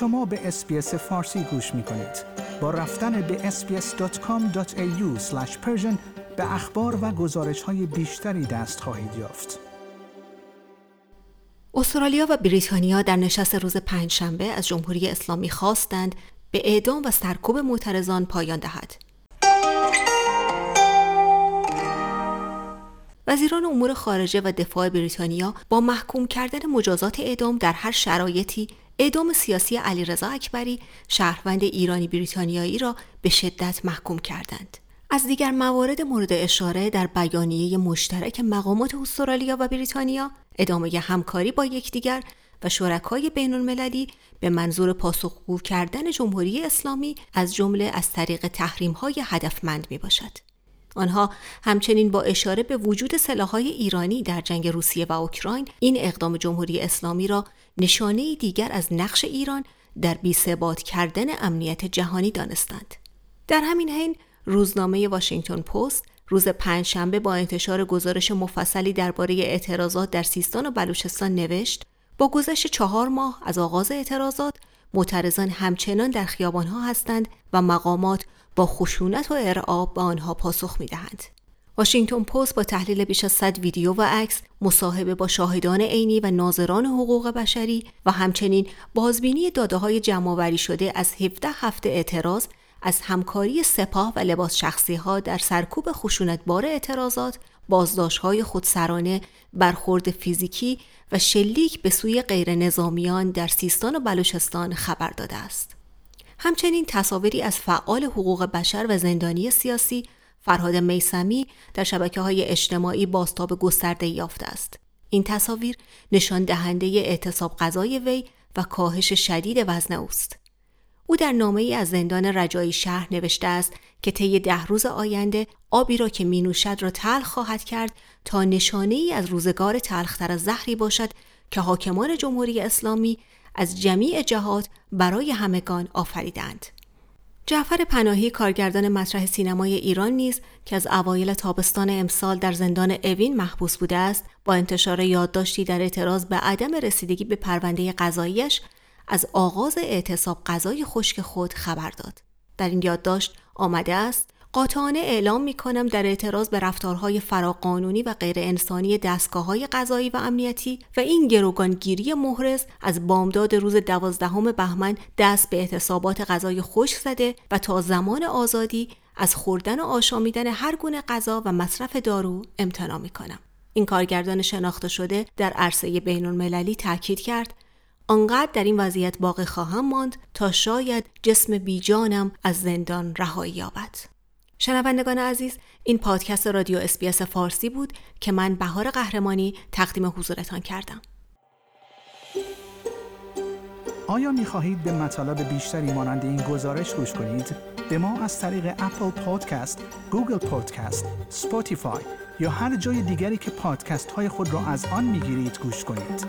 شما به اسپیس فارسی گوش می کنید. با رفتن به sbs.com.au به اخبار و گزارش های بیشتری دست خواهید یافت. استرالیا و بریتانیا در نشست روز پنجشنبه از جمهوری اسلامی خواستند به اعدام و سرکوب معترضان پایان دهد. وزیران امور خارجه و دفاع بریتانیا با محکوم کردن مجازات اعدام در هر شرایطی اعدام سیاسی علیرضا اکبری شهروند ایرانی بریتانیایی را به شدت محکوم کردند. از دیگر موارد مورد اشاره در بیانیه مشترک مقامات استرالیا و بریتانیا ادامه همکاری با یکدیگر و شرکای بین المللی به منظور پاسخگو کردن جمهوری اسلامی از جمله از طریق تحریم های هدفمند می باشد. آنها همچنین با اشاره به وجود سلاحهای ایرانی در جنگ روسیه و اوکراین این اقدام جمهوری اسلامی را نشانه دیگر از نقش ایران در بیثبات کردن امنیت جهانی دانستند. در همین حین روزنامه واشنگتن پست روز پنجشنبه با انتشار گزارش مفصلی درباره اعتراضات در سیستان و بلوچستان نوشت با گذشت چهار ماه از آغاز اعتراضات معترضان همچنان در خیابانها هستند و مقامات با خشونت و ارعاب به آنها پاسخ می دهند. واشنگتن پست با تحلیل بیش از 100 ویدیو و عکس مصاحبه با شاهدان عینی و ناظران حقوق بشری و همچنین بازبینی داده جمعآوری شده از 17 هفته اعتراض از همکاری سپاه و لباس شخصی ها در سرکوب خشونتبار اعتراضات، بازداشت های خودسرانه، برخورد فیزیکی و شلیک به سوی غیر نظامیان در سیستان و بلوچستان خبر داده است. همچنین تصاویری از فعال حقوق بشر و زندانی سیاسی فرهاد میسمی در شبکه های اجتماعی باستاب گسترده یافته است. این تصاویر نشان دهنده اعتصاب غذای وی و کاهش شدید وزن اوست. او در نامه ای از زندان رجایی شهر نوشته است که طی ده روز آینده آبی را که می نوشد را تلخ خواهد کرد تا نشانه ای از روزگار تلختر از زهری باشد که حاکمان جمهوری اسلامی از جمیع جهات برای همگان آفریدند. جعفر پناهی کارگردان مطرح سینمای ایران نیز که از اوایل تابستان امسال در زندان اوین محبوس بوده است با انتشار یادداشتی در اعتراض به عدم رسیدگی به پرونده قضاییش از آغاز اعتصاب غذای خشک خود خبر داد. در این یادداشت آمده است قاطعانه اعلام می کنم در اعتراض به رفتارهای فراقانونی و غیر انسانی دستگاه های قضایی و امنیتی و این گروگانگیری محرز از بامداد روز دوازدهم بهمن دست به اعتصابات غذای خشک زده و تا زمان آزادی از خوردن و آشامیدن هر گونه غذا و مصرف دارو امتناع می کنم. این کارگردان شناخته شده در عرصه بین المللی تاکید کرد آنقدر در این وضعیت باقی خواهم ماند تا شاید جسم بیجانم از زندان رهایی یابد. شنوندگان عزیز این پادکست رادیو اسپیس فارسی بود که من بهار قهرمانی تقدیم حضورتان کردم. آیا می خواهید به مطالب بیشتری مانند این گزارش گوش کنید؟ به ما از طریق اپل پادکست، گوگل پادکست، سپوتیفای یا هر جای دیگری که پادکست های خود را از آن می گیرید گوش کنید.